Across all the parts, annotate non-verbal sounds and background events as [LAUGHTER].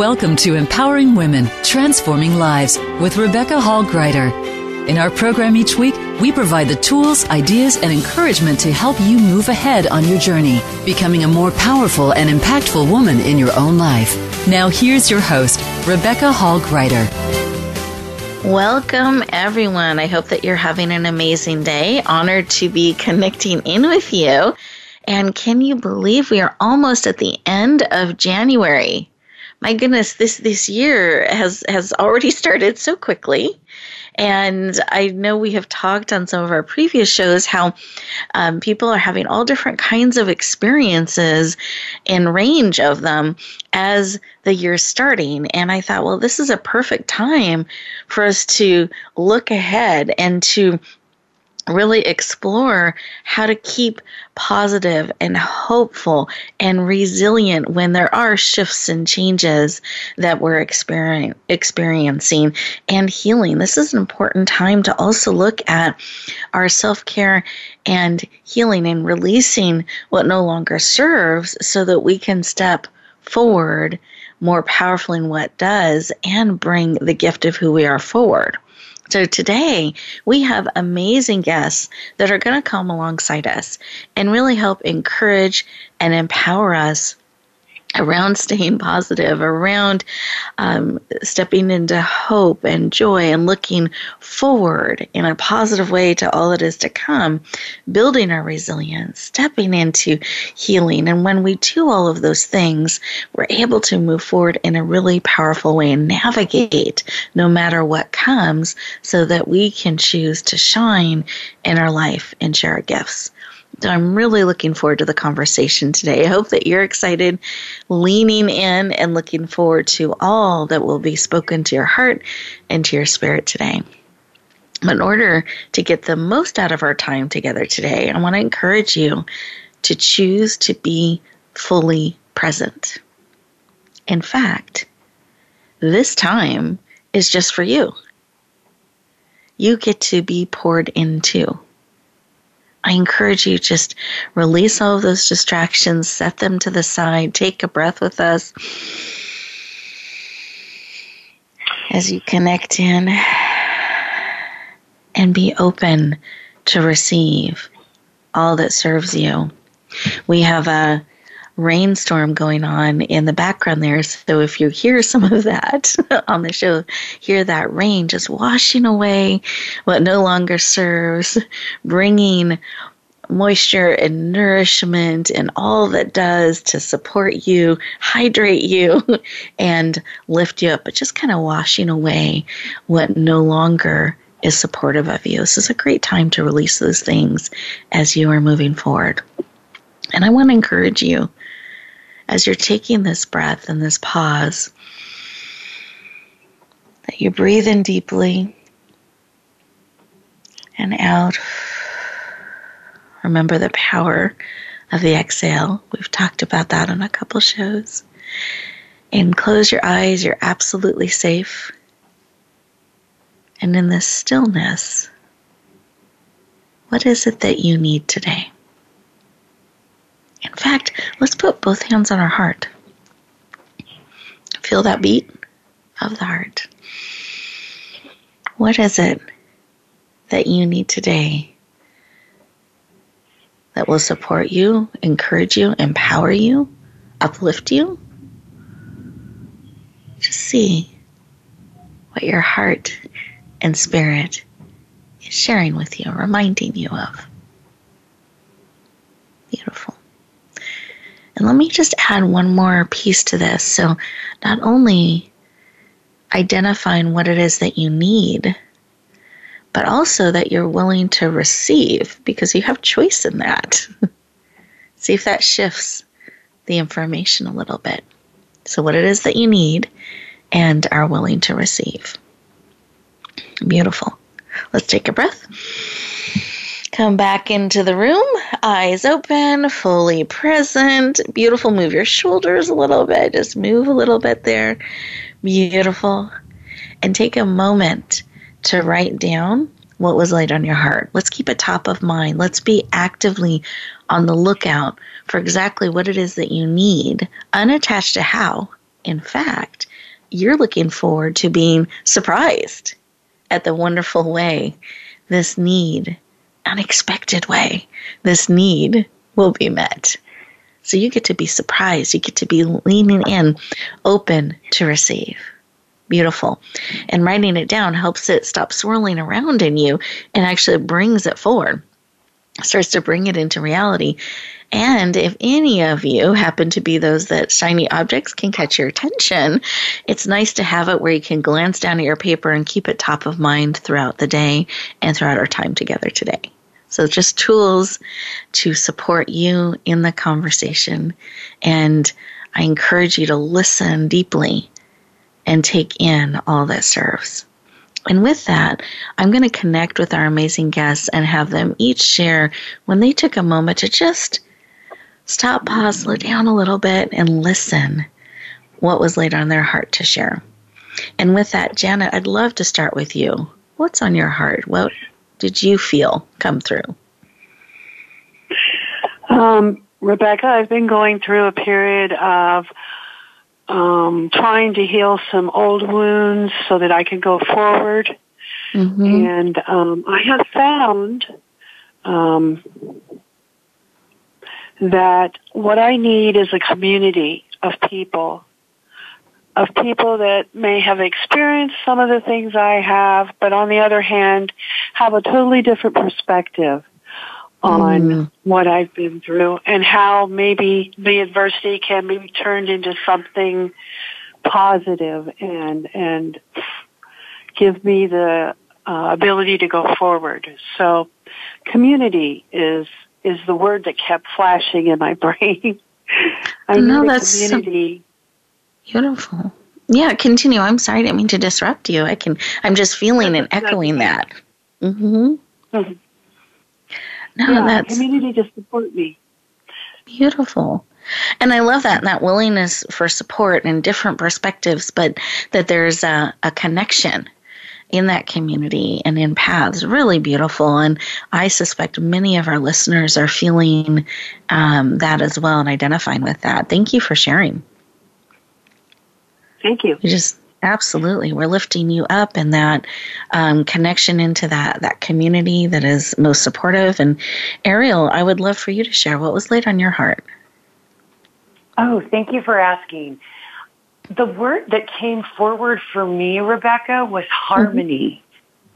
Welcome to Empowering Women, Transforming Lives with Rebecca Hall Gruyter. In our program each week, we provide the tools, ideas, and encouragement to help you move ahead on your journey, becoming a more powerful and impactful woman in your own life. Now, here's your host, Rebecca Hall Gruyter. Welcome, everyone. I hope that you're having an amazing day. Honored to be connecting in with you. And can you believe we are almost at the end of January? My goodness, this this year has has already [LAUGHS] started so quickly. And I know we have talked on some of our previous shows how um, people are having all different kinds of experiences and range of them as the year's starting. And I thought, well, this is a perfect time for us to look ahead and to really explore how to keep positive and hopeful and resilient when there are shifts and changes that we're experiencing and healing. This is an important time to also look at our self care and healing and releasing what no longer serves so that we can step forward more powerfully in what does and bring the gift of who we are forward. So today we have amazing guests that are going to come alongside us and really help encourage and empower us around staying positive, around um, stepping into hope and joy and looking forward in a positive way to all that is to come, building our resilience, stepping into healing. And when we do all of those things, we're able to move forward in a really powerful way and navigate no matter what comes so that we can choose to shine in our life and share our gifts. I'm really looking forward to the conversation today. I hope that you're excited, leaning in, and looking forward to all that will be spoken to your heart and to your spirit today. In order to get the most out of our time together today, I want to encourage you to choose to be fully present. In fact, this time is just for you. You get to be poured into. I encourage you just release all of those distractions, set them to the side, take a breath with us as you connect in and be open to receive all that serves you. We have a rainstorm going on in the background there. So if you hear some of that [LAUGHS] on the show, hear that rain just washing away what no longer serves, bringing moisture and nourishment and all that does to support you, hydrate you, [LAUGHS] and lift you up, but just kind of washing away what no longer is supportive of you. This is a great time to release those things as you are moving forward. And I want to encourage you as you're taking this breath and this pause, that you breathe in deeply and out. Remember the power of the exhale. We've talked about that on a couple shows. And close your eyes, you're absolutely safe. And in this stillness, what is it that you need today? In fact, let's put both hands on our heart. Feel that beat of the heart. What is it that you need today that will support you, encourage you, empower you, uplift you? Just see what your heart and spirit is sharing with you, reminding you of. Beautiful. And let me just add one more piece to this. So, not only identifying what it is that you need, but also that you're willing to receive because you have choice in that. [LAUGHS] See if that shifts the information a little bit. So, what it is that you need and are willing to receive. Beautiful. Let's take a breath. Come back into the room, eyes open, fully present. Beautiful. Move your shoulders a little bit. Just move a little bit there. Beautiful. And take a moment to write down what was laid on your heart. Let's keep it top of mind. Let's be actively on the lookout for exactly what it is that you need, unattached to how. In fact, you're looking forward to being surprised at the wonderful way this need, unexpected way, this need will be met. So you get to be surprised. You get to be leaning in, open to receive. Beautiful. And writing it down helps it stop swirling around in you and actually brings it forward, starts to bring it into reality. And if any of you happen to be those that shiny objects can catch your attention, it's nice to have it where you can glance down at your paper and keep it top of mind throughout the day and throughout our time together today. So, just tools to support you in the conversation. And I encourage you to listen deeply and take in all that serves. And with that, I'm going to connect with our amazing guests and have them each share when they took a moment to just stop, pause, slow down a little bit, and listen what was laid on their heart to share. And with that, Janet, I'd love to start with you. What's on your heart? What did you feel come through? Um, Rebecca, I've been going through a period of um, trying to heal some old wounds so that I can go forward. Mm-hmm. And um, I have found um, that what I need is a community of people, of people that may have experienced some of the things I have, but on the other hand, have a totally different perspective on mm. what I've been through and how maybe the adversity can be turned into something positive and and give me the uh, ability to go forward. So community is is the word that kept flashing in my [LAUGHS] brain. I know that's community. So beautiful. Yeah, continue. I'm sorry, I didn't mean to disrupt you. I can. I'm just feeling and echoing that. Mm-hmm. mm-hmm. No, yeah, that's community to support me. Beautiful. And I love that, and that willingness for support and different perspectives, but that there's a, a connection in that community and in paths really beautiful and i suspect many of our listeners are feeling um, that as well and identifying with that thank you for sharing thank you. You just absolutely. We're lifting you up and that um, connection into that that community that is most supportive. And ariel i would love for you to share what was laid on your heart. Oh thank you for asking. The word that came forward for me, Rebecca, was harmony.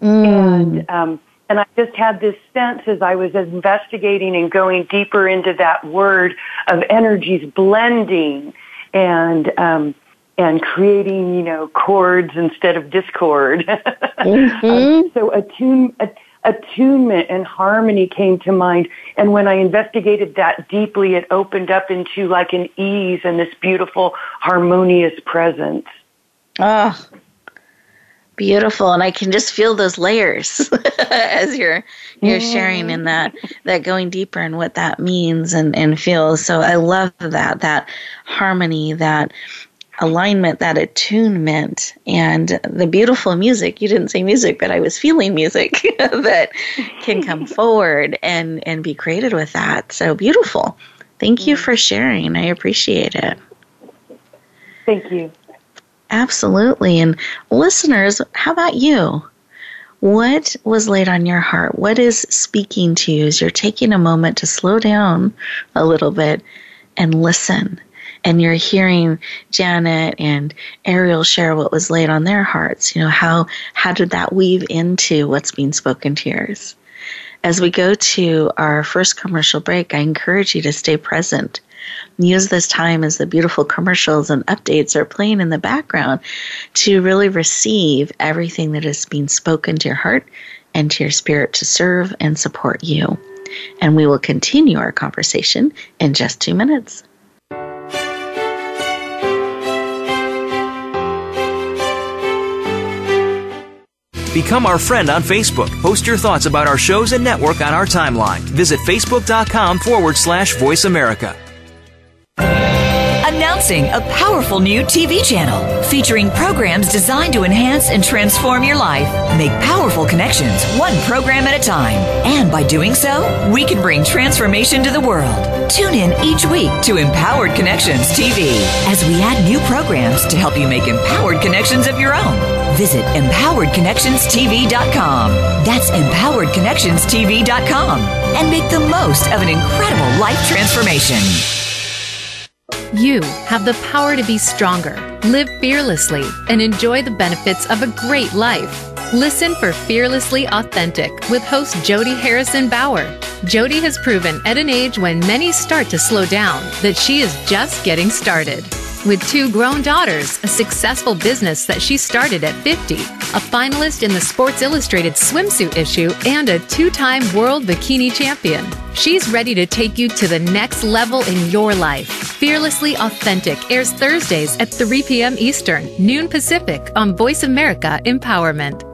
Mm. And, um, and I just had this sense as I was investigating and going deeper into that word of energies blending. And, um, and creating, you know, chords instead of discord. [LAUGHS] Mm-hmm. um, so attune, attunement and harmony came to mind. And when I investigated that deeply, it opened up into like an ease and this beautiful harmonious presence. Oh, beautiful. And I can just feel those layers [LAUGHS] as you're, you're sharing in that, that going deeper and what that means and, and feels. So I love that, that harmony, that, alignment, that attunement, and the beautiful music. You didn't say music, but I was feeling music [LAUGHS] that can come [LAUGHS] forward and, and be created with that. So beautiful. Thank you for sharing. I appreciate it. Thank you. Absolutely. And listeners, how about you? What was laid on your heart? What is speaking to you as you're taking a moment to slow down a little bit and listen? And you're hearing Janet and Ariel share what was laid on their hearts. You know, how how did that weave into what's being spoken to yours? As we go to our first commercial break, I encourage you to stay present. Use this time as the beautiful commercials and updates are playing in the background to really receive everything that is being spoken to your heart and to your spirit to serve and support you. And we will continue our conversation in just two minutes. Become our friend on Facebook. Post your thoughts about our shows and network on our timeline. Visit facebook.com forward slash voice America Announcing a powerful new TV channel featuring programs designed to enhance and transform your life. Make powerful connections, one program at a time. And by doing so, we can bring transformation to the world. Tune in each week to Empowered Connections TV as we add new programs to help you make empowered connections of your own. Visit empoweredconnectionstv.com. That's empoweredconnectionstv.com and make the most of an incredible life transformation. You have the power to be stronger, live fearlessly, and enjoy the benefits of a great life. Listen for Fearlessly Authentic with host Jody Harrison Bauer. Jody has proven at an age when many start to slow down that she is just getting started. With two grown daughters, a successful business that she started at 50, a finalist in the Sports Illustrated swimsuit issue, and a two time world bikini champion. She's ready to take you to the next level in your life. Fearlessly Authentic airs Thursdays at 3 p.m. Eastern, noon Pacific on Voice America Empowerment.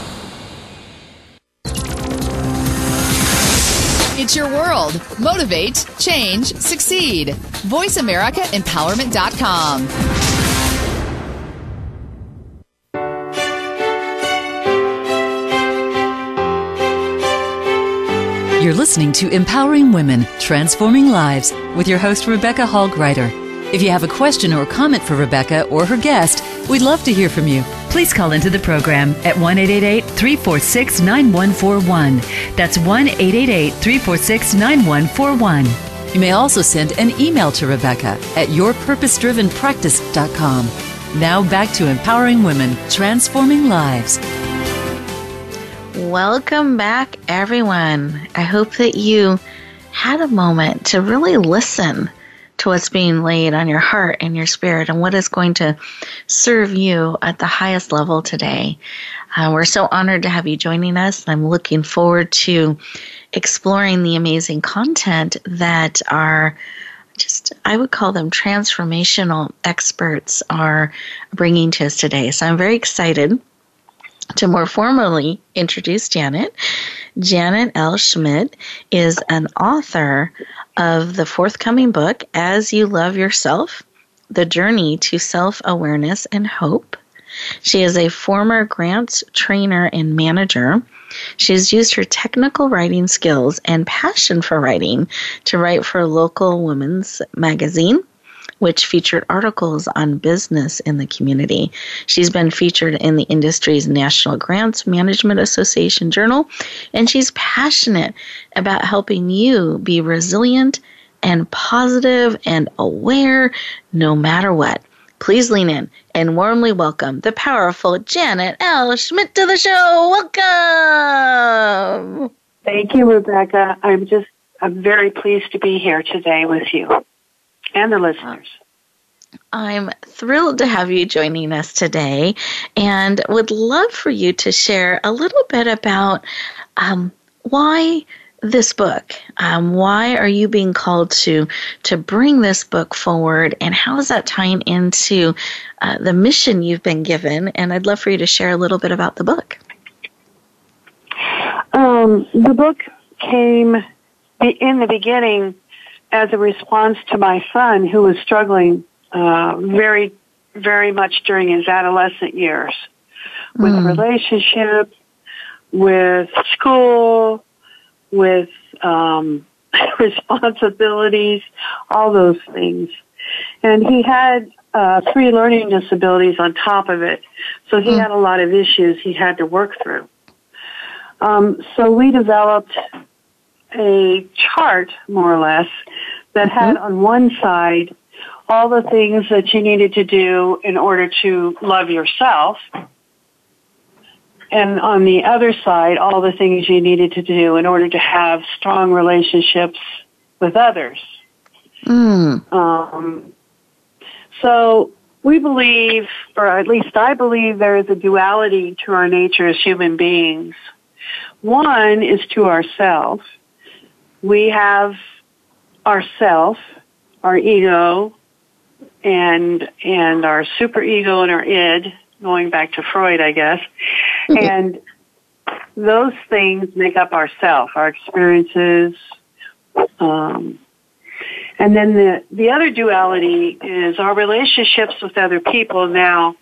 It's your world. Motivate, change, succeed. VoiceAmericaEmpowerment.com. You're listening to Empowering Women, Transforming Lives with your host, Rebecca Hall. If you have a question or comment for Rebecca or her guest, we'd love to hear from you. Please call into the program at 1 346 9141. That's 1 346 9141. You may also send an email to Rebecca at yourpurposedrivenpractice.com. Now back to empowering women, transforming lives. Welcome back, everyone. I hope that you had a moment to really listen to what's being laid on your heart and your spirit and what is going to serve you at the highest level today. Uh, we're so honored to have you joining us. I'm looking forward to exploring the amazing content that our just I would call them transformational experts are bringing to us today. So I'm very excited to more formally introduce Janet. Janet L. Schmidt is an author of the forthcoming book, As You Love Yourself The Journey to Self Awareness and Hope. She is a former grants trainer and manager. She has used her technical writing skills and passion for writing to write for a local women's magazine which featured articles on business in the community. She's been featured in the industry's National Grants Management Association Journal, and she's passionate about helping you be resilient and positive and aware no matter what. Please lean in and warmly welcome the powerful Janet L. Schmidt to the show. Welcome. Thank you, Rebecca. I'm just I'm very pleased to be here today with you and the listeners. I'm thrilled to have you joining us today and would love for you to share a little bit about um, why this book. Um, why are you being called to to bring this book forward, and how is that tying into uh, the mission you've been given? And I'd love for you to share a little bit about the book. Um, the book came in the beginning as a response to my son who was struggling uh, very, very much during his adolescent years with mm. relationships, with school, with um, [LAUGHS] responsibilities, all those things. And he had uh, three learning disabilities on top of it, so he mm. had a lot of issues he had to work through. Um, so we developed a chart, more or less, that mm-hmm. had on one side all the things that you needed to do in order to love yourself. And on the other side, all the things you needed to do in order to have strong relationships with others. Mm. Um, so we believe, or at least I believe, there is a duality to our nature as human beings. One is to ourself. We have ourself, our ego, and and our superego and our id, going back to Freud, I guess. [LAUGHS] and those things make up ourself, our experiences. Um, and then the, the other duality is our relationships with other people. Now,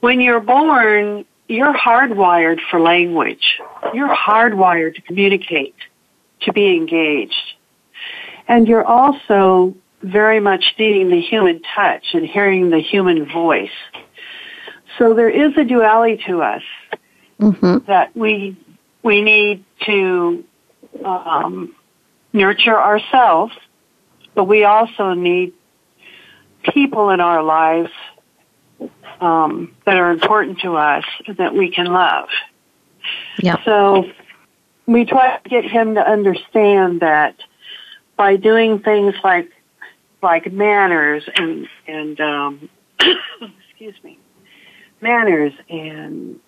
when you're born, you're hardwired for language. You're hardwired to communicate, to be engaged. And you're also very much needing the human touch and hearing the human voice. So there is a duality to us mm-hmm. that we we need to um, nurture ourselves, but we also need people in our lives um, that are important to us that we can love. Yeah. So we try to get him to understand that by doing things like like manners and and um, [COUGHS] excuse me, manners and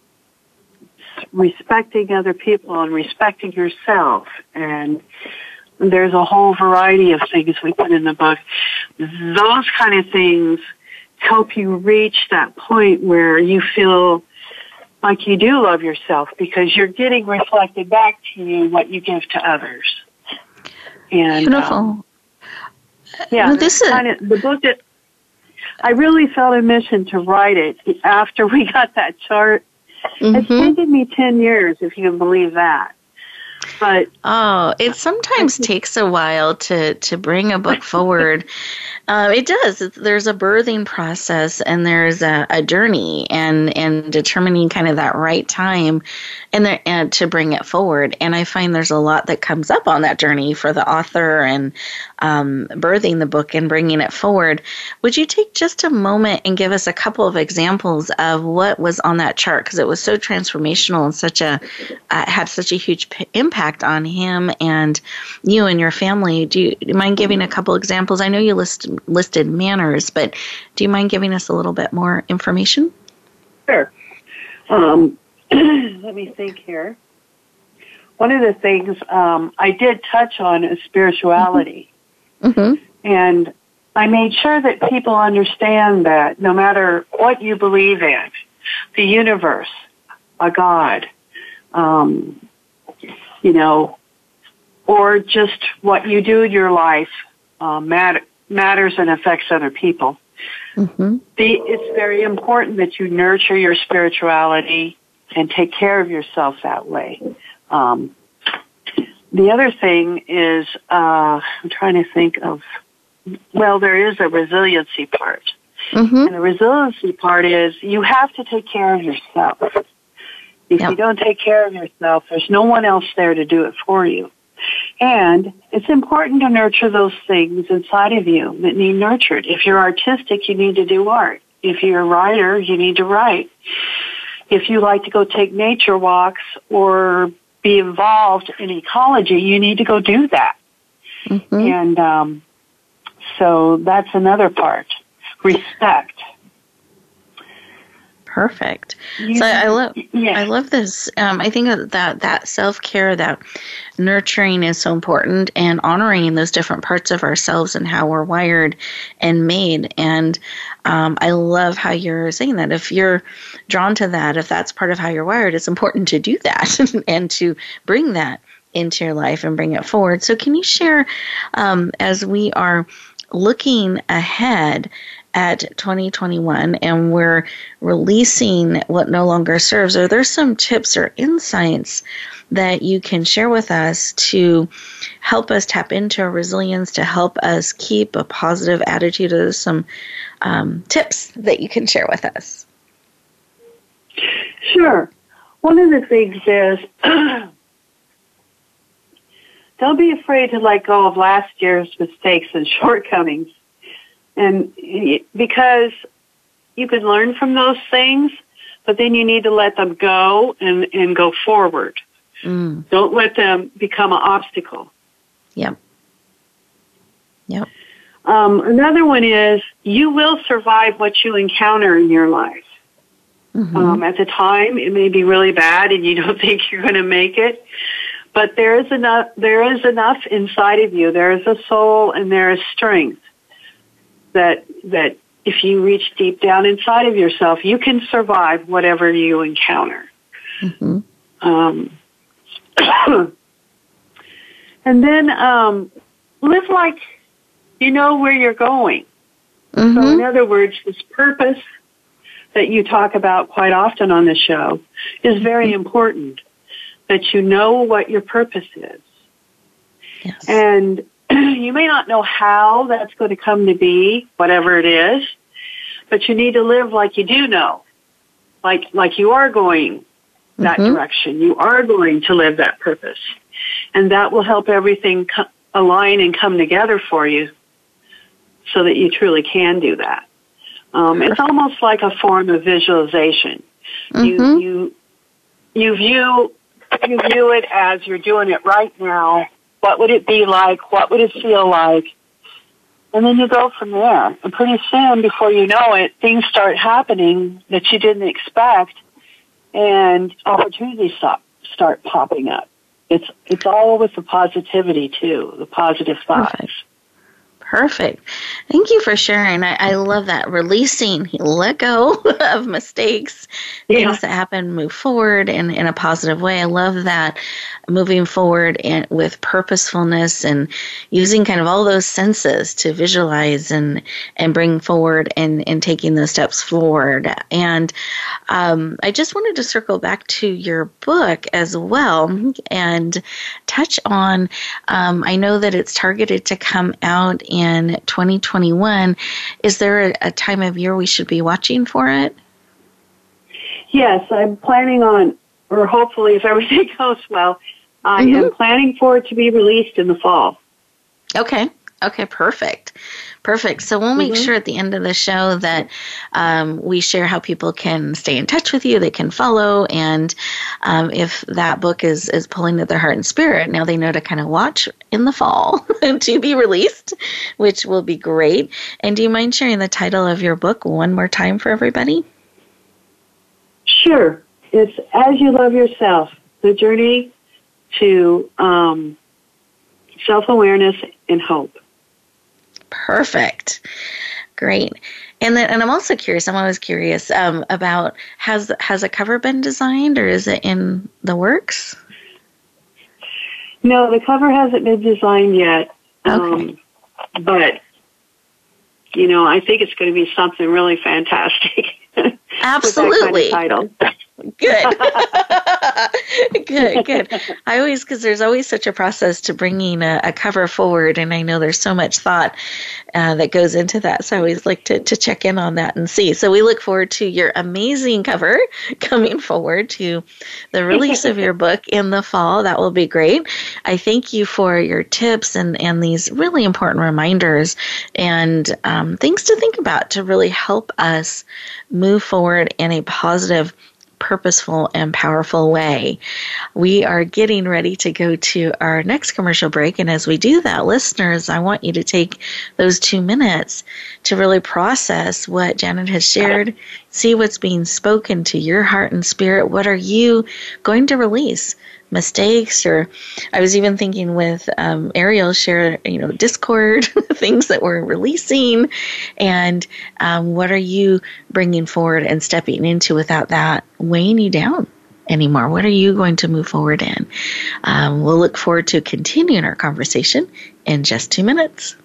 respecting other people and respecting yourself and there's a whole variety of things we put in the book. Those kind of things help you reach that point where you feel like you do love yourself because you're getting reflected back to you what you give to others. And, Beautiful. Um, yeah, well, this is kind of the book that I really felt a mission to write it after [LAUGHS] we got that chart. Mm-hmm. It's taken me ten years, if you can believe that. But oh, it sometimes [LAUGHS] takes a while to to bring a book forward. Uh, it does. There's a birthing process, and there's a, a, journey, and and determining kind of that right time, and and to bring it forward. And I find there's a lot that comes up on that journey for the author and um, birthing the book and bringing it forward. Would you take just a moment and give us a couple of examples of what was on that chart because it was so transformational and such a uh, had such a huge p- impact on him and you and your family? Do you, do you mind giving a couple examples? I know you list listed manners, but do you mind giving us a little bit more information? Sure. Um, [CLEARS THROAT] let me think here. One of the things um, I did touch on is spirituality. Mm-hmm. And I made sure that people understand that no matter what you believe in, the universe, a God, um, you know, or just what you do in your life uh, matter, matters and affects other people. Mm-hmm. The, it's very important that you nurture your spirituality and take care of yourself that way. Um, the other thing is, uh, I'm trying to think of, well, there is a resiliency part. Mm-hmm. And the resiliency part is you have to take care of yourself. If yep. you don't take care of yourself, there's no one else there to do it for you. And it's important to nurture those things inside of you that need nurtured. If you're artistic, you need to do art. If you're a writer, you need to write. If you like to go take nature walks or be involved in ecology, you need to go do that. Mm-hmm. And um, so that's another part. Respect. Perfect. So I love yeah. I love this. Um, I think that that, that self care, that nurturing is so important, and honoring those different parts of ourselves and how we're wired and made. And um, I love how you're saying that. If you're drawn to that, if that's part of how you're wired, it's important to do that [LAUGHS] and to bring that into your life and bring it forward. So, can you share um, as we are looking ahead? At 2021 and we're releasing what no longer serves, are there some tips or insights that you can share with us to help us tap into our resilience, to help us keep a positive attitude? Are some um, tips that you can share with us? Sure. One of the things is [CLEARS THROAT] don't be afraid to let go of last year's mistakes and [LAUGHS] shortcomings and because you can learn from those things, but then you need to let them go and, and go forward. Mm. Don't let them become an obstacle. Yep. Yep. Um, another one is you will survive what you encounter in your life. Mm-hmm. Um, at the time, it may be really bad, and you don't [LAUGHS] think you're going to make it. But there is enough. There is enough inside of you. There is a soul, and there is strength that that if you reach deep down inside of yourself, you can survive whatever you encounter. Mm-hmm. Um, [COUGHS] and then um, live like you know where you're going. Mm-hmm. So, in other words, this purpose that you talk about quite often on the show is very mm-hmm. important. That you know what your purpose is. Yes. And [CLEARS THROAT] you may not know how that's going to come to be, whatever it is, but you need to live like you do know, like like you are going that mm-hmm. direction. You are going to live that purpose, and that will help everything co- align and come together for you, so that you truly can do that. Um, it's almost like a form of visualization. Mm-hmm. You you you view you view it as you're doing it right now. What would it be like? What would it feel like? And then you go from there. And pretty soon, before you know it, things start happening that you didn't expect and opportunities start, start popping up. It's, it's all with the positivity too, the positive thoughts. Perfect. Perfect. Thank you for sharing. I, I love that. Releasing, let go [LAUGHS] of mistakes, yeah. things that happen, move forward in, in a positive way. I love that moving forward and with purposefulness and using kind of all those senses to visualize and, and bring forward and, and taking those steps forward. And um, I just wanted to circle back to your book as well and touch on, um, I know that it's targeted to come out in in 2021. Is there a, time of year we should be watching for it? Yes, I'm planning on, or hopefully, if everything [LAUGHS] goes well, I mm-hmm. am planning for it to be released in the fall. Okay. Okay, perfect. Perfect. So we'll make mm-hmm. sure at the end of the show that um, we share how people can stay in touch with you, they can follow, and um, if that book is is pulling at their heart and spirit, now they know to kind of watch in the fall [LAUGHS] to be released, which will be great. And do you mind sharing the title of your book one more time for everybody? Sure. It's As You Love Yourself: The Journey to um, Self Awareness and Hope. Perfect. Great. And then, and I'm also curious. I'm always curious um, about has has a cover been designed or is it in the works? No, the cover hasn't been designed yet. Okay. Um, but you know, I think it's going to be something really fantastic. [LAUGHS] Absolutely. Kind of title. Good. [LAUGHS] [LAUGHS] good, good. I always, because there's always such a process to bringing a, a, cover forward, and I know there's so much thought uh, that goes into that. So I always like to, to check in on that and see. So we look forward to your amazing cover [LAUGHS] coming forward to the release of your book in the fall. That will be great. I thank you for your tips and, and these really important reminders and um, things to think about to really help us move forward in a positive purposeful and powerful way. We are getting ready to go to our next commercial break. And as we do that, listeners, I want you to take those two minutes to really process what Janet has shared, see what's being spoken to your heart and spirit. What are you going to release? Mistakes or i was even thinking with um, ariel share you know discord [LAUGHS] things that we're releasing and um, what are you bringing forward and stepping into without that weighing you down anymore? What are you going to move forward in? Um, we'll look forward to continuing our conversation in just two minutes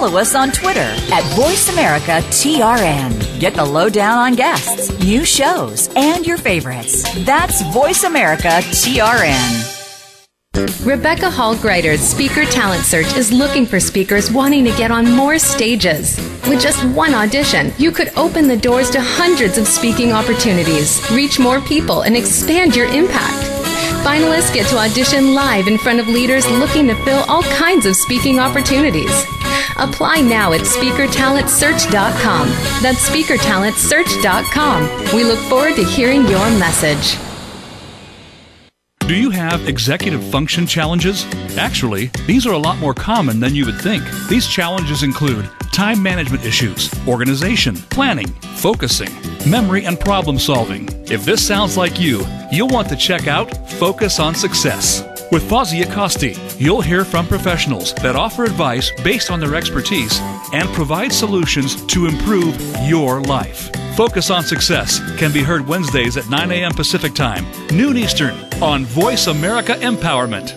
follow us on Twitter at VoiceAmericaTRN. Get the lowdown on guests, new shows, and your favorites. That's VoiceAmericaTRN. Rebecca Hall Gruyter's Speaker Talent Search is looking for speakers wanting to get on more stages. With just one audition, you could open the doors to hundreds of speaking opportunities, reach more people, and expand your impact. Finalists get to audition live in front of leaders looking to fill all kinds of speaking opportunities. Apply now at speakertalentsearch.com. That's speakertalentsearch.com. We look forward to hearing your message. Do you have executive function challenges? Actually, these are a lot more common than you would think. These challenges include time management issues, organization, planning, focusing, memory, and problem solving. If this sounds like you, you'll want to check out Focus on Success. With Fozzie Acosti, you'll hear from professionals that offer advice based on their expertise and provide solutions to improve your life. Focus on Success can be heard Wednesdays at 9 a.m. Pacific Time, noon Eastern, on Voice America Empowerment.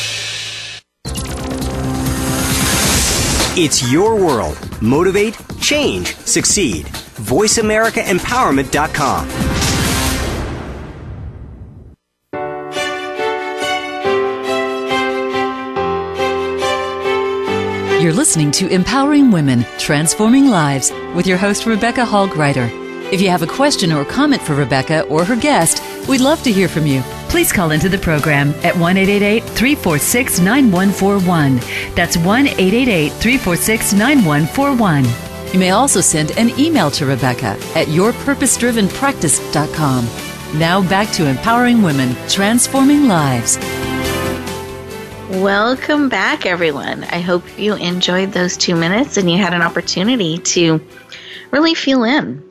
It's your world. Motivate, change, succeed. VoiceAmericaEmpowerment.com. You're listening to Empowering Women, Transforming Lives with your host, Rebecca Hall Gruyter. If you have a question or comment for Rebecca or her guest, we'd love to hear from you. Please call into the program at 1 346 9141. That's 1 346 9141. You may also send an email to Rebecca at yourpurposedrivenpractice.com. Now back to empowering women, transforming lives. Welcome back, everyone. I hope you enjoyed those two minutes and you had an opportunity to really feel in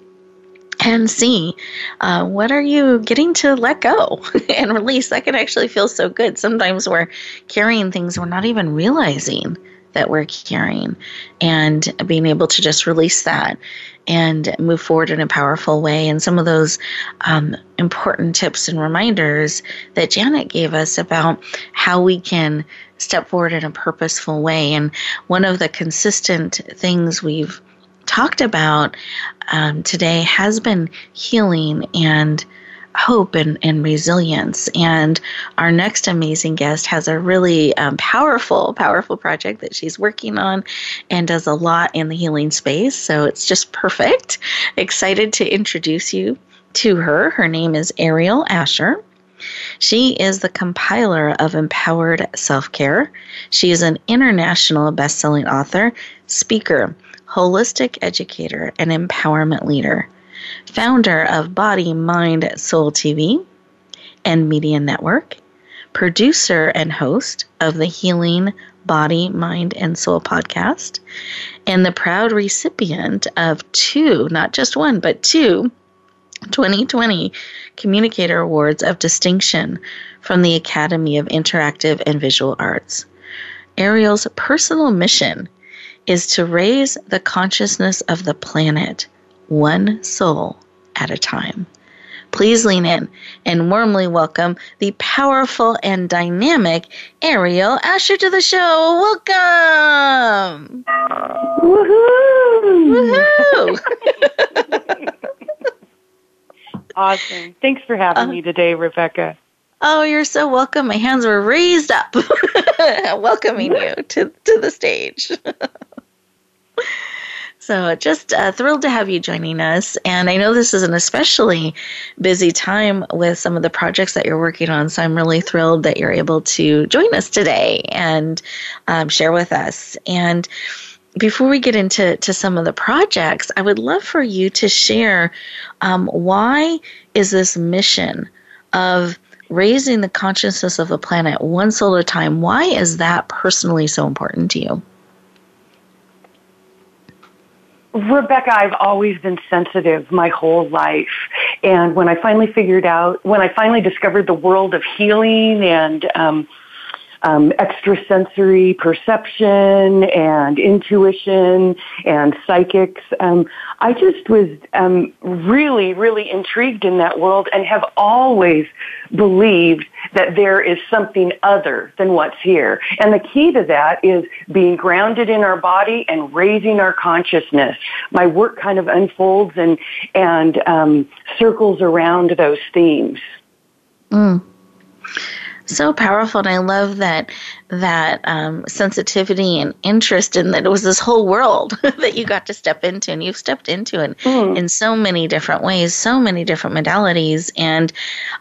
and see uh, what are you getting to let go? [LAUGHS] And release that can actually feel so good sometimes we're carrying things we're not even realizing that we're carrying and being able to just release that and move forward in a powerful way. And some of those um, important tips and reminders that janet gave us about how we can step forward in a purposeful way. And one of the consistent things we've talked about um, today has been healing and hope and, and resilience. And our next amazing guest has a really um, powerful, powerful project that she's working on and does a lot in the healing space. So it's just perfect. Excited to introduce you to her. Her name is Ariel Asher. She is the compiler of Empowered Self Care. She is an international best selling author, speaker, holistic educator, and empowerment leader, founder of Body, Mind, Soul TV and Media Network, producer and host of the Healing Body, Mind, and Soul podcast, and the proud recipient of two, not just one, but two 2020 Communicator Awards of Distinction from the Academy of Interactive and Visual Arts. Ariel's personal mission is to raise the consciousness of the planet one soul at a time. Please lean in and warmly welcome the powerful and dynamic Ariel Asher to the show. Welcome! Woohoo! Woohoo! [LAUGHS] awesome. Thanks for having uh, me today, Rebecca. Oh, you're so welcome. My hands were raised up, [LAUGHS] welcoming you to, to the stage. [LAUGHS] So, just uh, thrilled to have you joining us. And I know this is an especially busy time with some of the projects that you're working on. So, I'm really thrilled that you're able to join us today and um, share with us. And before we get into to some of the projects, I would love for you to share um, why is this mission of raising the consciousness of the planet one soul at a time? Why is that personally so important to you? Rebecca, I've always been sensitive my whole life. And when I finally figured out, when I finally discovered the world of healing and um, um, extrasensory perception and intuition and psychics. Um, I just was um, really, really intrigued in that world and have always believed that there is something other than what's here. And the key to that is being grounded in our body and raising our consciousness. My work kind of unfolds and and um, circles around those themes. Mm. So powerful and i love that that um, sensitivity and interest in that it was this whole world [LAUGHS] that you got to step into and you've stepped into it mm. in so many different ways so many different modalities and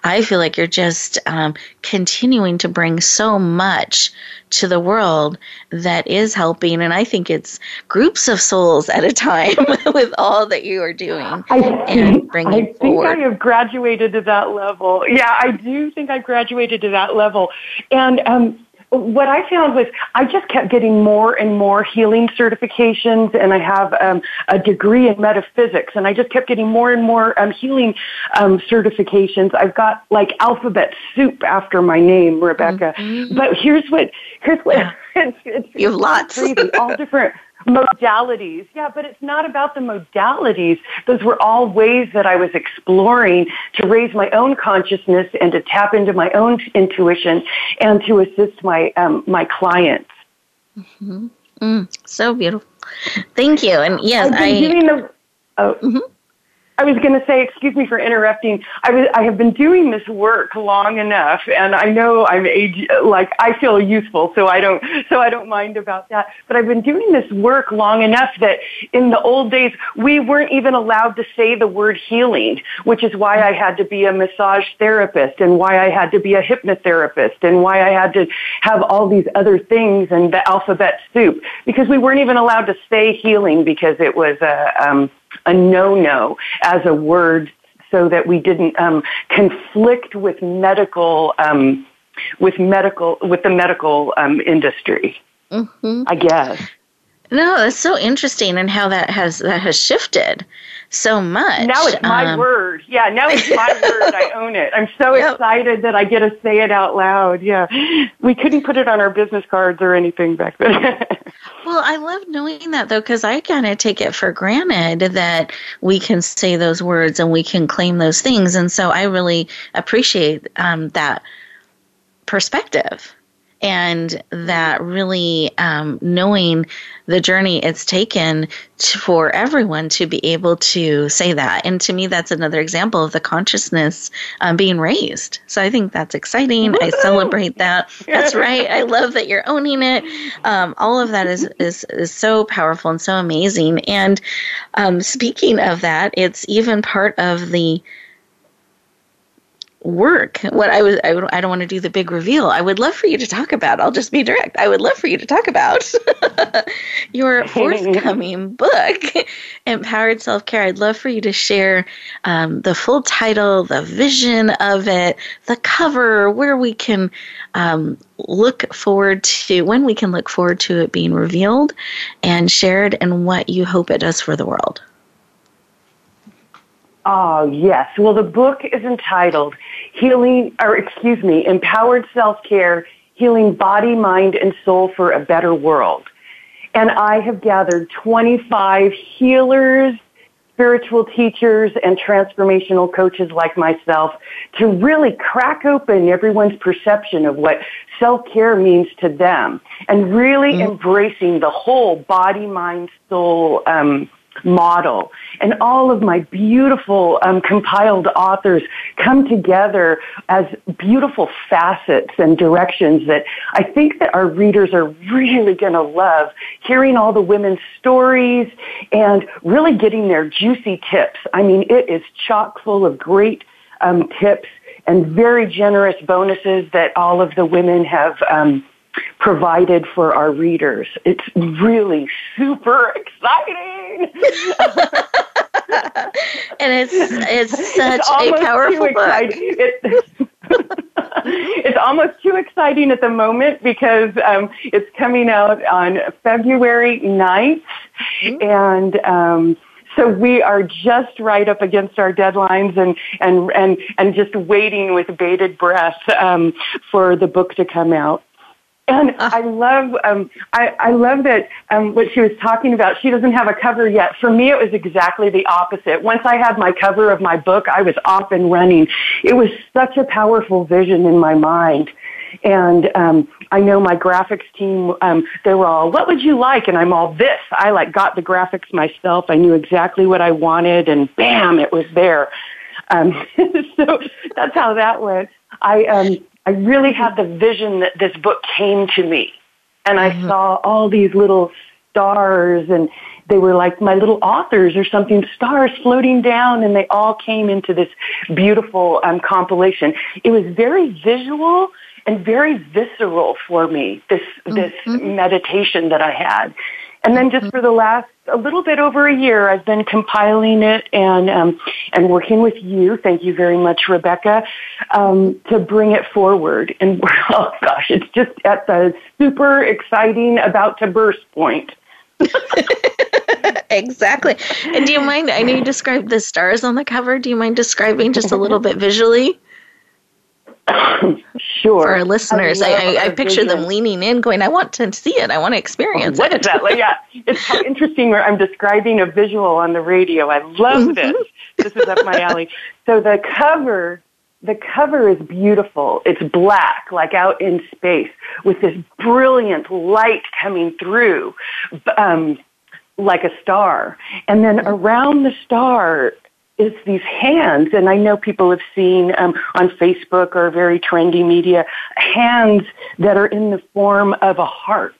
i feel like you're just um, continuing to bring so much to the world that is helping and i think it's groups of souls at a time [LAUGHS] with all that you are doing I and bringing I think forward. i have graduated to that level yeah i do think i've graduated to that level and um what I found was I just kept getting more and more healing certifications, and I have um, a degree in metaphysics, and I just kept getting more and more um, healing um, certifications. I've got like alphabet soup after my name, Rebecca. Mm-hmm. But here's what here's what [LAUGHS] it's, it's, you have lots. Crazy, all different modalities. Yeah, but it's not about the modalities. Those were all ways that I was exploring to raise my own consciousness and to tap into my own intuition and to assist my um, my clients. Mm-hmm. Mm, so beautiful. Thank you. And yes, I. The, oh, mm-hmm. I was going to say, excuse me for interrupting. I was, I have been doing this work long enough, and I know I'm age, like I feel useful, so I don't, so I don't mind about that. But I've been doing this work long enough that in the old days we weren't even allowed to say the word healing, which is why I had to be a massage therapist, and why I had to be a hypnotherapist, and why I had to have all these other things and the alphabet soup because we weren't even allowed to say healing because it was a um, a no-no as a word so that we didn't um, conflict with medical um, with medical with the medical um, industry. Mm-hmm. I guess. No, that's so interesting, and how that has that has shifted so much. Now it's my um, word. Yeah, now it's my [LAUGHS] word. I own it. I'm so yep. excited that I get to say it out loud. Yeah, we couldn't put it on our business cards or anything back then. [LAUGHS] well, I love knowing that though, because I kind of take it for granted that we can say those words and we can claim those things, and so I really appreciate um, that perspective and that really um, knowing the journey it's taken to, for everyone to be able to say that. And to me, that's another example of the consciousness um, being raised. So I think that's exciting. Woo-hoo! I celebrate that. That's right. I [LAUGHS] love that you're owning it. Um, all of that is, is, is so powerful and so amazing. And um, speaking of that, it's even part of the work. What i was I, I don't want to do the big reveal. I would love for you to talk about i'll just be direct i would love for you to talk about [LAUGHS] your [LAUGHS] forthcoming book empowered self-care. I'd love for you to share um, the full title the vision of it the cover where we can um, look forward to when we can look forward to it being revealed and shared and what you hope it does for the world. Oh, yes. Well, the book is entitled Healing, or excuse me, Empowered Self-Care, Healing Body, Mind, and Soul for a Better World. And I have gathered 25 healers, spiritual teachers, and transformational coaches like myself to really crack open everyone's perception of what self-care means to them and really mm-hmm. embracing the whole body, mind, soul, um, model. And all of my beautiful um, compiled authors come together as beautiful facets and directions that I think that our readers are really going to love. Hearing all the women's stories and really getting their juicy tips. I mean, it is chock full of great um, tips and very generous bonuses that all of the women have um, provided for our readers. It's really super exciting. [LAUGHS] and it's it's such it's a powerful book. It's, [LAUGHS] it's almost too exciting at the moment because um, it's coming out on February 9th. Mm-hmm. And um, so we are just right up against our deadlines and, and, and, and just waiting with bated breath um, for the book to come out. And uh. [LAUGHS] I love, um, I, I love that um, what she was talking about. She doesn't have a cover yet. For me, it was exactly the opposite. Once I had my cover of my book, I was off and running. It was such a powerful vision in my mind. And um, I know my graphics team, um, they were all, what would you like? And I'm all this. I like got the graphics myself. I knew exactly what I wanted and bam, it was there. Um, [LAUGHS] so that's how that went. I, um, I really had the vision that this book came to me. And I mm-hmm. saw all these little stars and they were like my little authors or something, stars floating down and they all came into this beautiful um, compilation. It was very visual and very visceral for me, this, this mm-hmm. meditation that I had. And then just for the last a little bit over a year, I've been compiling it and um, and working with you. Thank you very much, Rebecca, um, to bring it forward. And [LAUGHS] oh gosh, it's just at the super exciting, about to burst point. [LAUGHS] exactly. And do you mind? I know you described the stars on the cover. Do you mind describing just a little bit visually? Sure. For our listeners, I, I, I picture them leaning in, going, "I want to see it. I want to experience what it." What is that? yeah, it's how [LAUGHS] interesting. Where I'm describing a visual on the radio. I love mm-hmm. this. This is up my alley. So the cover, the cover is beautiful. It's black, like out in space, with this brilliant light coming through. Um, like a star. And then around the star is these hands, and I know people have seen um, on Facebook or very trendy media hands that are in the form of a heart.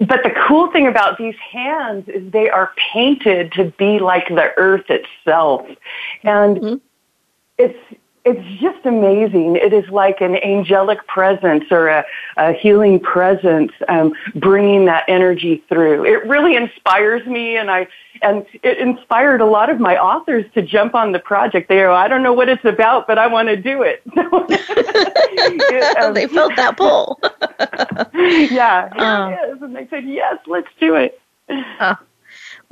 But the cool thing about these hands is they are painted to be like the earth itself. And mm-hmm. it's it's just amazing. It is like an angelic presence or a, a healing presence, um, bringing that energy through. It really inspires me, and I and it inspired a lot of my authors to jump on the project. They go, I don't know what it's about, but I want to do it. it [LAUGHS] um, [LAUGHS] they felt that pull. [LAUGHS] yeah, um, it is, and they said, yes, let's do it. Oh.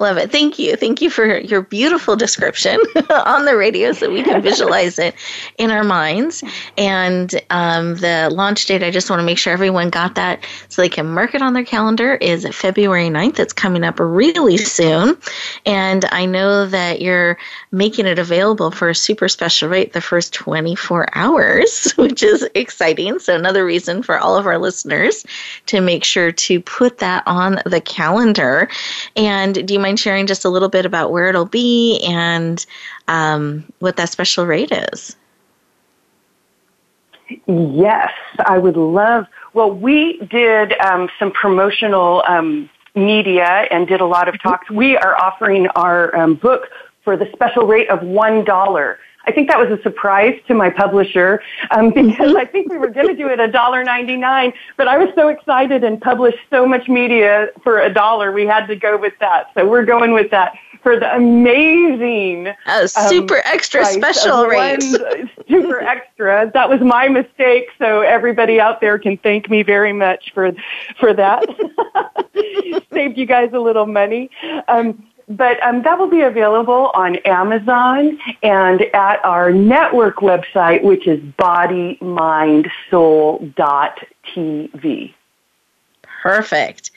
Love it. Thank you. Thank you for your beautiful description [LAUGHS] on the radio so we can visualize it in our minds. And um, the launch date, I just want to make sure everyone got that so they can mark it on their calendar, is February 9th. It's coming up really soon. And I know that you're making it available for a super special rate the first 24 hours, [LAUGHS] which is exciting. So, another reason for all of our listeners to make sure to put that on the calendar. And do you mind? Mind sharing just a little bit about where it'll be and um, what that special rate is? Yes, I would love. Well, we did um, some promotional um, media and did a lot of talks. We are offering our um, book for the special rate of one dollar. I think that was a surprise to my publisher um, because I think we were going to do it a dollar ninety nine, but I was so excited and published so much media for a dollar, we had to go with that. So we're going with that for the amazing a super um, extra special rate. [LAUGHS] super extra. That was my mistake. So everybody out there can thank me very much for for that. [LAUGHS] Saved you guys a little money. Um, but um, that will be available on Amazon and at our network website, which is bodymindsoul.tv. Perfect.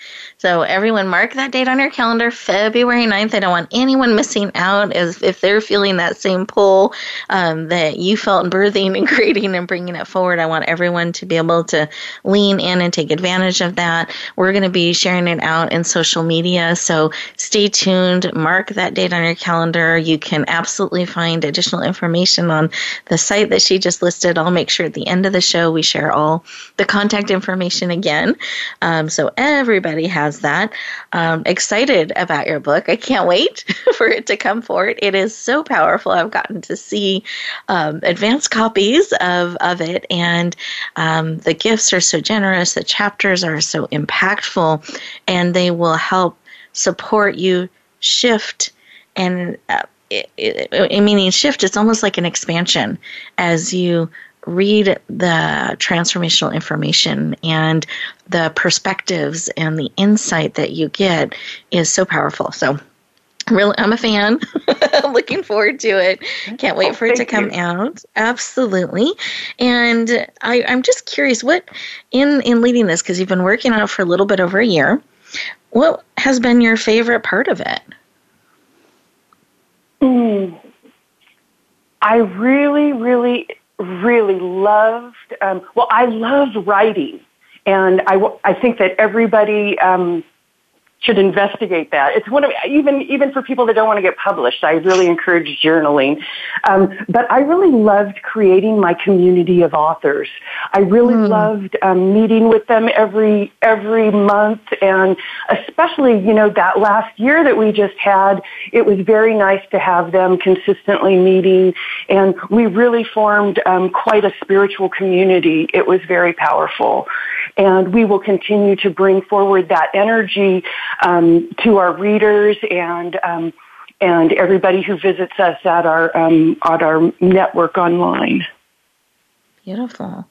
So everyone mark that date on your calendar, February 9th. I don't want anyone missing out as if they're feeling that same pull um, that you felt in birthing and [LAUGHS] creating and bringing it forward. I want everyone to be able to lean in and take advantage of that. We're going to be sharing it out in social media. So stay tuned. Mark that date on your calendar. You can absolutely find additional information on the site that she just listed. I'll make sure at the end of the show we share all the contact information again. Um, so everybody has has that. Um, excited about your book. I can't wait [LAUGHS] for it to come forward. It is so powerful. I've gotten to see um, advanced copies of, of it, and um, the gifts are so generous. The chapters are so impactful, and they will help support you shift and. Uh, meaning shift, it's almost like an expansion as you read the transformational information and the perspectives and the insight that you get is so powerful. So really i'm a fan [LAUGHS] looking forward to it can't wait for it to come you. out absolutely and I, i'm just curious what in in leading this because you've been working on it for a little bit over a year what has been your favorite part of it mm. i really really really loved, um, well, I loved writing. And I, I think that everybody um, should investigate that. It's one of even even for people that don't want to get published. I really encourage journaling, um, but I really loved creating my community of authors. I really mm. loved um, meeting with them every every month, and especially you know that last year that we just had. It was very nice to have them consistently meeting, and we really formed um, quite a spiritual community. It was very powerful, and we will continue to bring forward that energy um, to our readers and um, and everybody who visits us at our um, at our network online. Beautiful.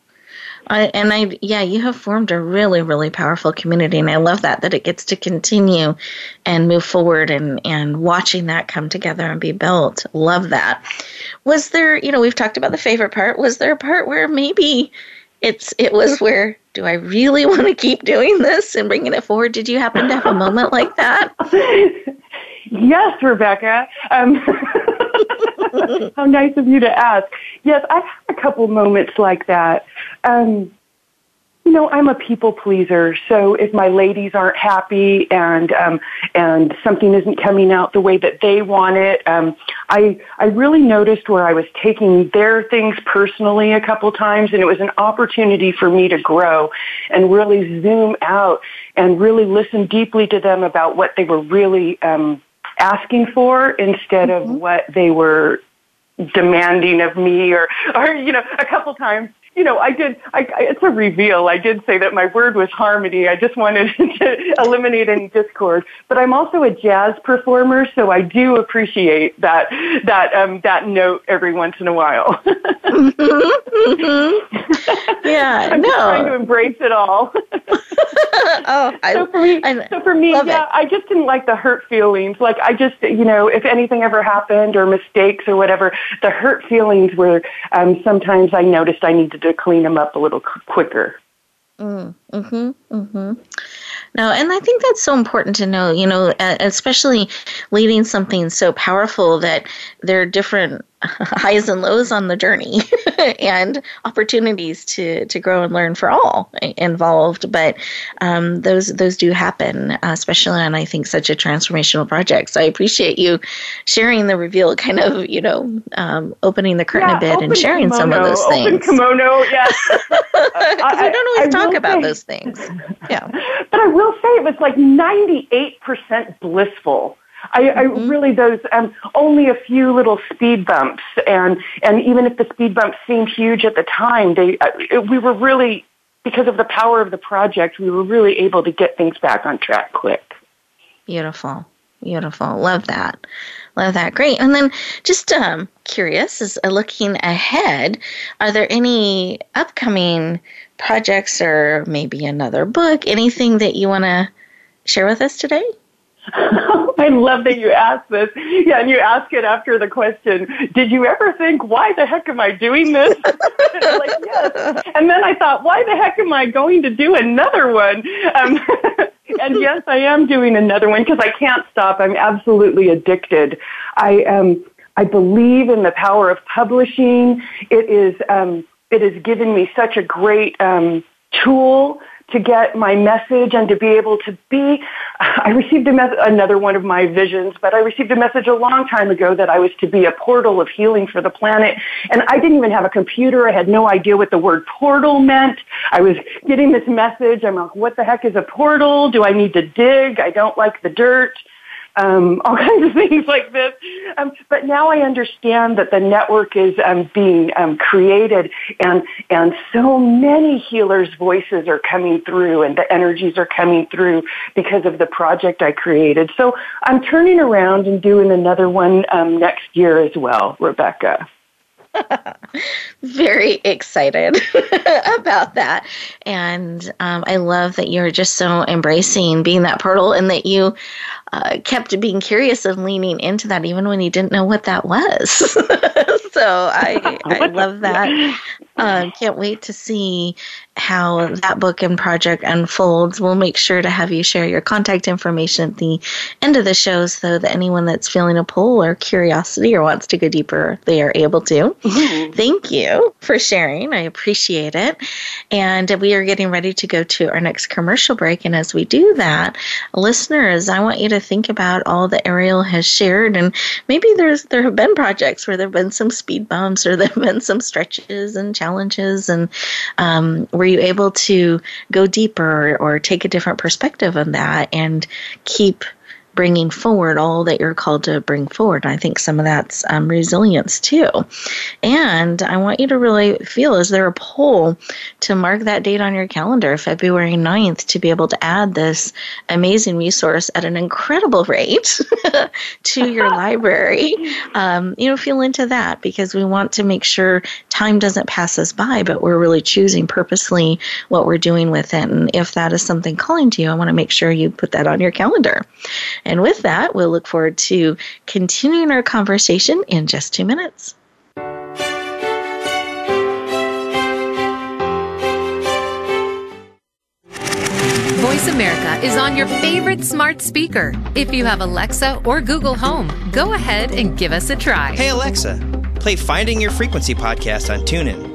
I, and I, yeah, you have formed a really, really powerful community, and I love that that it gets to continue and move forward, and and watching that come together and be built. Love that. Was there, you know, we've talked about the favorite part. Was there a part where maybe it's it was where do I really [LAUGHS] want to keep doing this and bringing it forward? Did you happen to have a moment like that? [LAUGHS] yes, Rebecca. Um, [LAUGHS] how nice of you to ask. Yes, I've had a couple moments like that. Um, you know, I'm a people pleaser. So if my ladies aren't happy and um, and something isn't coming out the way that they want it, um, I I really noticed where I was taking their things personally a couple times, and it was an opportunity for me to grow and really zoom out and really listen deeply to them about what they were really um, asking for instead mm-hmm. of what they were demanding of me or or you know a couple times you know, I did, I, it's a reveal. I did say that my word was harmony. I just wanted [LAUGHS] to eliminate any discord. But I'm also a jazz performer, so I do appreciate that, that, um, that note every once in a while. [LAUGHS] [LAUGHS] mhm mhm Yeah, I'm no. just trying to embrace it all. oh, I, so for me, I so for me, yeah, it. I just didn't like the hurt feelings. Like I just, you know, if anything ever happened or mistakes or whatever, the hurt feelings were um, sometimes I noticed I needed to clean them up a little quicker. Mm, mm-hmm. Mm-hmm. No, and I think that's so important to know, you know, especially leading something so powerful that there are different [LAUGHS] highs and lows on the journey [LAUGHS] and opportunities to, to grow and learn for all involved. But um, those those do happen, uh, especially on I think such a transformational project. So I appreciate you sharing the reveal, kind of you know um, opening the curtain yeah, a bit and sharing kimono, some of those things. Open kimono, yes. [LAUGHS] I, don't always I talk about say, those things. Yeah, but I will say it was like ninety eight percent blissful. I, mm-hmm. I really those um, only a few little speed bumps, and and even if the speed bumps seemed huge at the time, they uh, we were really because of the power of the project, we were really able to get things back on track quick. Beautiful, beautiful, love that, love that, great. And then just um, curious, is uh, looking ahead, are there any upcoming projects or maybe another book, anything that you want to share with us today? [LAUGHS] I love that you asked this. Yeah, and you ask it after the question, did you ever think, why the heck am I doing this? [LAUGHS] and, like, yes. And then I thought, why the heck am I going to do another one? Um, [LAUGHS] and yes, I am doing another one because I can't stop. I'm absolutely addicted. I um, I believe in the power of publishing. It is um, it has given me such a great um, tool to get my message and to be able to be. [LAUGHS] I received a mes- another one of my visions, but I received a message a long time ago that I was to be a portal of healing for the planet. And I didn't even have a computer. I had no idea what the word portal meant. I was getting this message. I'm like, what the heck is a portal? Do I need to dig? I don't like the dirt um, [LAUGHS] all kinds of things like this. Um, but now I understand that the network is um, being um, created, and and so many healers' voices are coming through, and the energies are coming through because of the project I created. So I'm turning around and doing another one um, next year as well, Rebecca. [LAUGHS] Very excited [LAUGHS] about that. And um, I love that you're just so embracing being that portal and that you uh, kept being curious and leaning into that even when he didn't know what that was. [LAUGHS] so I, I [LAUGHS] love that. Uh, can't wait to see how that book and project unfolds. We'll make sure to have you share your contact information at the end of the show so that anyone that's feeling a pull or curiosity or wants to go deeper, they are able to. Mm-hmm. Thank you for sharing. I appreciate it. And we are getting ready to go to our next commercial break. And as we do that, listeners, I want you to think about all that Ariel has shared. And maybe there's there have been projects where there have been some speed bumps or [LAUGHS] there have been some stretches and challenges and um, were you able to go deeper or take a different perspective on that and keep bringing forward all that you're called to bring forward. I think some of that's um, resilience too. And I want you to really feel is there a poll to mark that date on your calendar, February 9th, to be able to add this amazing resource at an incredible rate [LAUGHS] to your [LAUGHS] library. Um, you know, feel into that because we want to make sure time doesn't pass us by, but we're really choosing purposely what we're doing with it. And if that is something calling to you, I want to make sure you put that on your calendar. And with that, we'll look forward to continuing our conversation in just two minutes. Voice America is on your favorite smart speaker. If you have Alexa or Google Home, go ahead and give us a try. Hey, Alexa, play Finding Your Frequency podcast on TuneIn.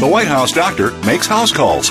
The White House doctor makes house calls.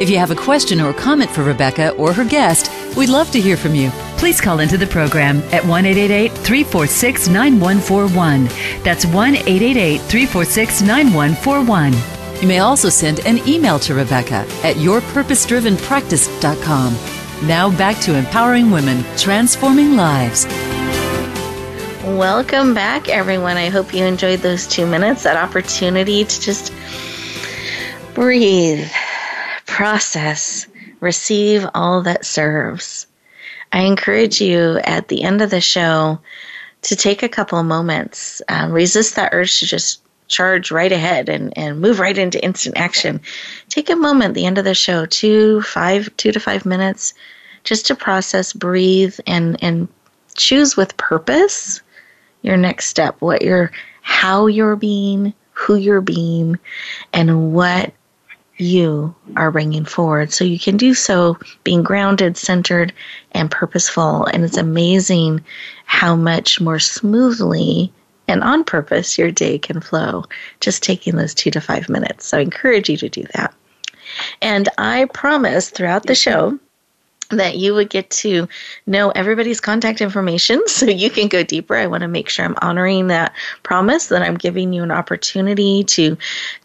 If you have a question or comment for Rebecca or her guest, we'd love to hear from you. Please call into the program at 1 346 9141. That's 1 346 9141. You may also send an email to Rebecca at yourpurposedrivenpractice.com. Now back to empowering women, transforming lives. Welcome back, everyone. I hope you enjoyed those two minutes, that opportunity to just breathe process, receive all that serves. I encourage you at the end of the show to take a couple moments, uh, resist that urge to just charge right ahead and, and move right into instant action. Take a moment at the end of the show, two, five, two to five minutes, just to process, breathe, and, and choose with purpose your next step, what you're, how you're being, who you're being, and what you are bringing forward. So you can do so being grounded, centered, and purposeful. And it's amazing how much more smoothly and on purpose your day can flow just taking those two to five minutes. So I encourage you to do that. And I promise throughout the show that you would get to know everybody's contact information [LAUGHS] so you can go deeper. I want to make sure I'm honoring that promise that I'm giving you an opportunity to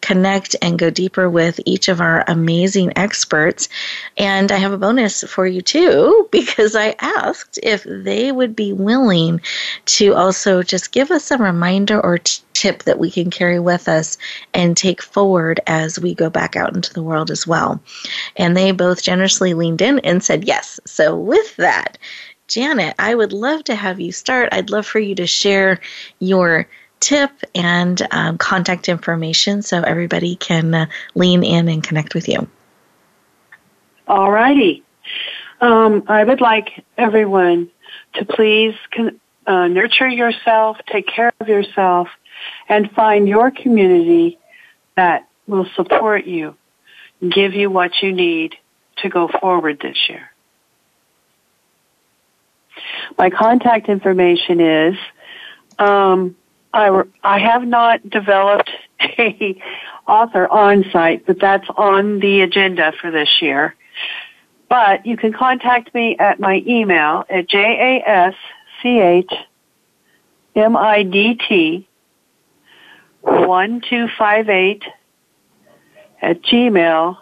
connect and go deeper with each of our amazing experts. And I have a bonus for you too [LAUGHS] because I asked if they would be willing to also just give us a reminder or tip that we can carry with us and take forward as we go back out into the world as well. And they both generously leaned in and said yes. So, with that, Janet, I would love to have you start. I'd love for you to share your tip and um, contact information so everybody can uh, lean in and connect with you. All righty. Um, I would like everyone to please con- uh, nurture yourself, take care of yourself, and find your community that will support you, give you what you need to go forward this year. My contact information is, um, I, I have not developed [LAUGHS] a author on site, but that's on the agenda for this year. But you can contact me at my email at j-a-s-c-h-m-i-d-t 1258 at gmail.com.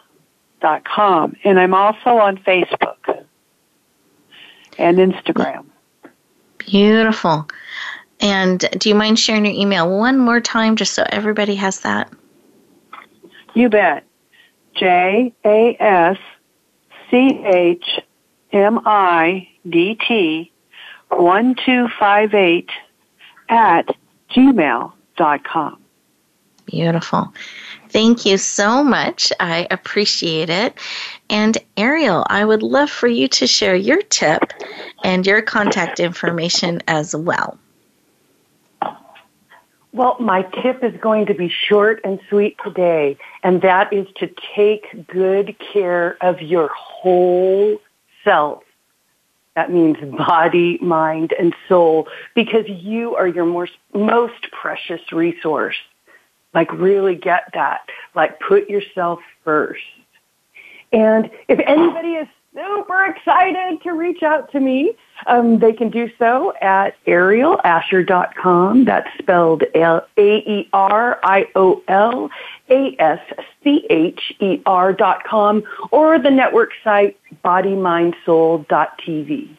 And I'm also on Facebook and Instagram. Beautiful. And do you mind sharing your email one more time just so everybody has that? You bet. J A S C H M I D T 1258 at gmail.com. Beautiful. Thank you so much. I appreciate it. And Ariel, I would love for you to share your tip and your contact information as well. Well, my tip is going to be short and sweet today, and that is to take good care of your whole self. That means body, mind, and soul, because you are your most, most precious resource. Like really get that. Like put yourself first. And if anybody is super excited to reach out to me, um, they can do so at arielasher.com. That's spelled A-E-R-I-O-L-A-S-C-H-E-R dot com or the network site bodymindsoul.tv.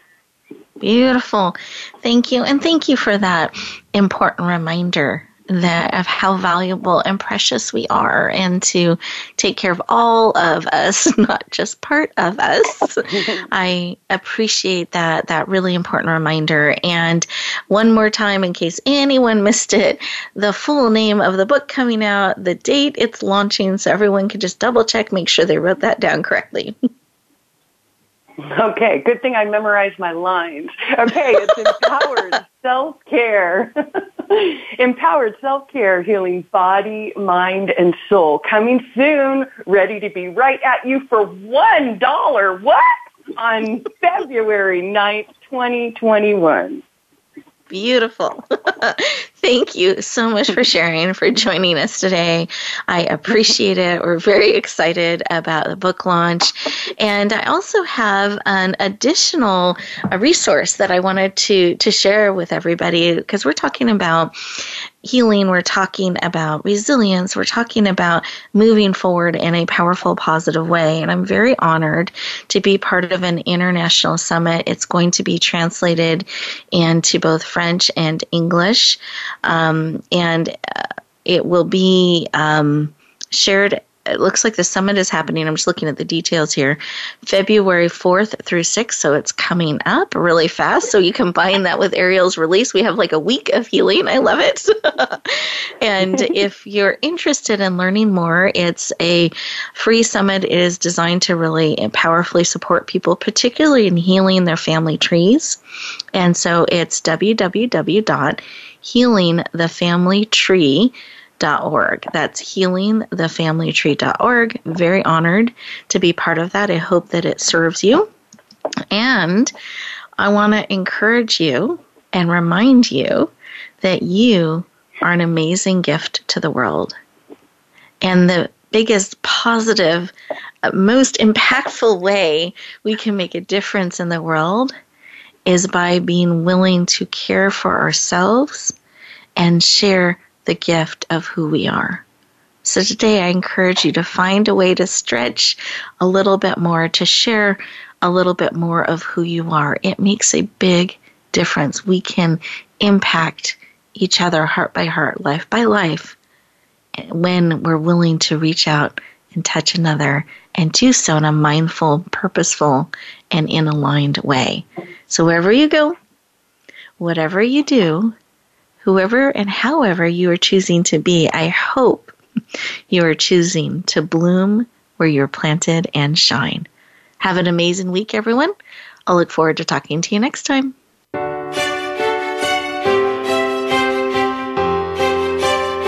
Beautiful. Thank you. And thank you for that important reminder that of how valuable and precious we are and to take care of all of us [LAUGHS] not just part of us. [LAUGHS] I appreciate that that really important reminder. And one more time in case anyone missed it the full name of the book coming out the date it's launching so everyone can just double check make sure they wrote that down correctly [LAUGHS] [LAUGHS] Okay, good thing I memorized my lines. Okay, it's empowered [LAUGHS] self-care. [LAUGHS] empowered self-care healing body, mind, and soul. Coming soon, ready to be right at you for $1. What? On February 9th, 2021. Beautiful. [LAUGHS] Thank you so much for sharing, for joining us today. I appreciate it. We're very excited about the book launch. And I also have an additional resource that I wanted to, to share with everybody because we're talking about healing, we're talking about resilience, we're talking about moving forward in a powerful, positive way. And I'm very honored to be part of an international summit. It's going to be translated into both French and English, um, and uh, it will be um, shared it looks like the summit is happening. I'm just looking at the details here. February 4th through 6th, so it's coming up really fast. So you combine that with Ariel's release, we have like a week of healing. I love it. [LAUGHS] and [LAUGHS] if you're interested in learning more, it's a free summit. It is designed to really powerfully support people, particularly in healing their family trees. And so it's www.healingthefamilytree.com org. That's healingthefamilytree.org. Very honored to be part of that. I hope that it serves you. And I want to encourage you and remind you that you are an amazing gift to the world. And the biggest positive, uh, most impactful way we can make a difference in the world is by being willing to care for ourselves and share the gift of who we are. So today I encourage you to find a way to stretch a little bit more, to share a little bit more of who you are. It makes a big difference. We can impact each other heart by heart, life by life, when we're willing to reach out and touch another and do so in a mindful, purposeful, and in aligned way. So wherever you go, whatever you do, whoever and however you are choosing to be, I hope you are choosing to bloom where you're planted and shine. Have an amazing week, everyone. I'll look forward to talking to you next time.